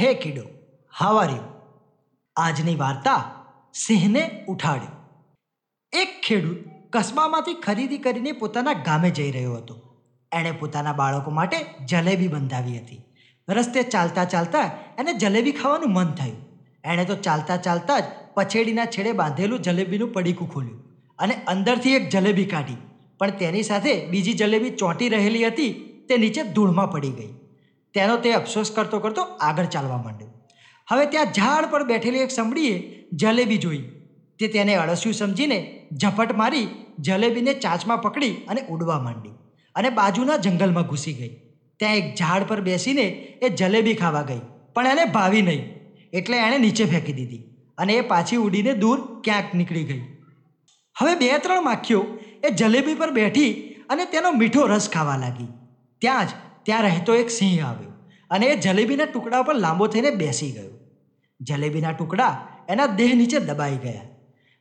હે કીડો હાવાર્યું આજની વાર્તા સિંહને ઉઠાડ્યો. એક ખેડૂત કસ્બામાંથી ખરીદી કરીને પોતાના ગામે જઈ રહ્યો હતો. એણે પોતાના બાળકો માટે જલેબી બંધાવી હતી. રસ્તે ચાલતા ચાલતા એને જલેબી ખાવાનું મન થયું. એણે તો ચાલતા ચાલતા જ પછેડીના છેડે બાંધેલું જલેબીનું પડીકું ખોલ્યું અને અંદરથી એક જલેબી કાઢી. પણ તેની સાથે બીજી જલેબી ચોંટી રહેલી હતી, તે નીચે ધૂળમાં પડી ગઈ. તેનો તે અફસોસ કરતો કરતો આગળ ચાલવા માંડ્યો. હવે ત્યાં ઝાડ પર બેઠેલી એક સંભળીએ જલેબી જોઈ. તે તેને અળસિયું સમજીને ઝપટ મારી જલેબીને ચાંચમાં પકડી અને ઉડવા માંડી અને બાજુના જંગલમાં ઘૂસી ગઈ. ત્યાં એક ઝાડ પર બેસીને એ જલેબી ખાવા ગઈ, પણ એને ભાવી નહીં. એટલે એણે નીચે ફેંકી દીધી અને એ પાછી ઉડીને દૂર ક્યાંક નીકળી ગઈ. હવે બે ત્રણ માખીઓ એ જલેબી પર બેઠી અને તેનો મીઠો રસ ખાવા લાગી. ત્યાં જ ત્યાં રહેતો એક સિંહ આવ્યો અને એ જલેબીના ટુકડા પર લાંબો થઈને બેસી ગયો. જલેબીના ટુકડા એના દેહ નીચે દબાઈ ગયા.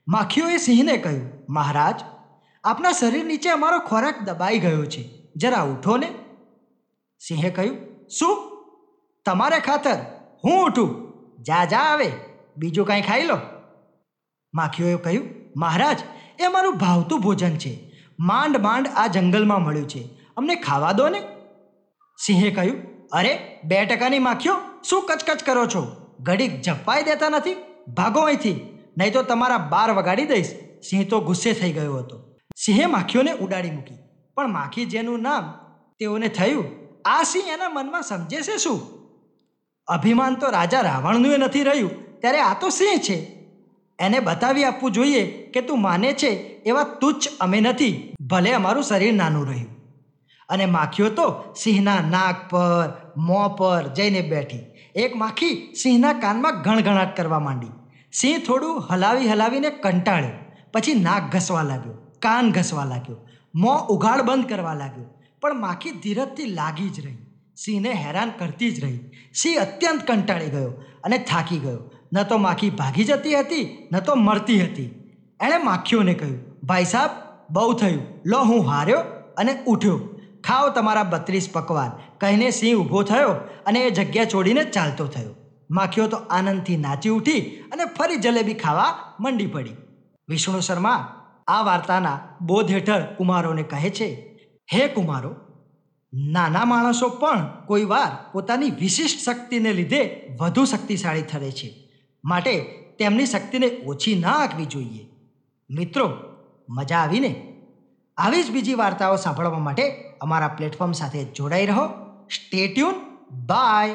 માખીઓએ સિંહને કહ્યું, મહારાજ, આપના શરીર નીચે અમારો ખોરાક દબાઈ ગયો છે. જરા ઉઠો ને. સિંહે કહ્યું, શું? તમારે ખાતર? હું ઉઠું. જા જા આવે. બીજું કાંઈ ખાઈ લો. માખીઓએ કહ્યું, મહારાજ, એ અમારું ભાવતું ભોજન છે. માંડ માંડ આ જંગલમાં મળ્યું છે. અમને ખાવા દો ને. સિંહે કહ્યું, અરે, બે ટકાની માખીઓ શું કચકચ કરો છો? ઘડીક ઝપાઈ દેતા નથી? ભાગો અહીંથી. નહીં તો તમારા બાર વગાડી દઈશ. સિંહ તો ગુસ્સે થઈ ગયો હતો. સિંહે માખીઓને ઉડાડી મૂકી. પણ માખી જેનું નામ તેઓને થયું, આ સિંહ એના મનમાં સમજે છે શું? અભિમાન તો રાજા રાવણનું નથી રહ્યું, ત્યારે આ તો સિંહ છે. એને બતાવી આપવું જોઈએ કે તું માને છે એવા તુચ્છ અમે નથી. ભલે અમારું શરીર નાનું રહ્યું. અને માખીઓ તો સિંહના નાક પર, મોં પર જઈને બેઠી. એક માખી સિંહના કાનમાં ગણગણાટ કરવા માંડી. સિંહ થોડું હલાવી હલાવીને કંટાળ્યો. પછી નાક ઘસવા લાગ્યો, કાન ઘસવા લાગ્યો, મોં ઉઘાડ બંધ કરવા લાગ્યો. પણ માખી ધીરજથી લાગી જ રહી. સિંહને હેરાન કરતી જ રહી. સિંહ અત્યંત કંટાળી ગયો અને થાકી ગયો. ન તો માખી ભાગી જતી હતી, ન તો મરતી હતી. એણે માખીઓને કહ્યું, ભાઈ સાહેબ બહુ થયું. લો, હું હાર્યો અને ઉઠ્યો. ખાઓ તમારા બત્રીસ પકવાન. કહીને સિંહ ઊભો થયો અને એ જગ્યા છોડીને ચાલતો થયો. માખીઓ તો આનંદથી નાચી ઉઠી અને ફરી જલેબી ખાવા મંડી પડી. વિષ્ણુ શર્મા, આ વાર્તાના બોધ હેઠળ કુમારોને કહે છે, હે કુમારો, નાના માણસો પણ કોઈ વાર પોતાની વિશિષ્ટ શક્તિને લીધે વધુ શક્તિશાળી થરે છે. માટે તેમની શક્તિને ઓછી ના આંકવી જોઈએ. મિત્રો, મજા આવીને આવી જ બીજી વાર્તાઓ સાંભળવા માટે અમારા પ્લેટફોર્મ સાથે જોડાઈ રહો. Stay tune by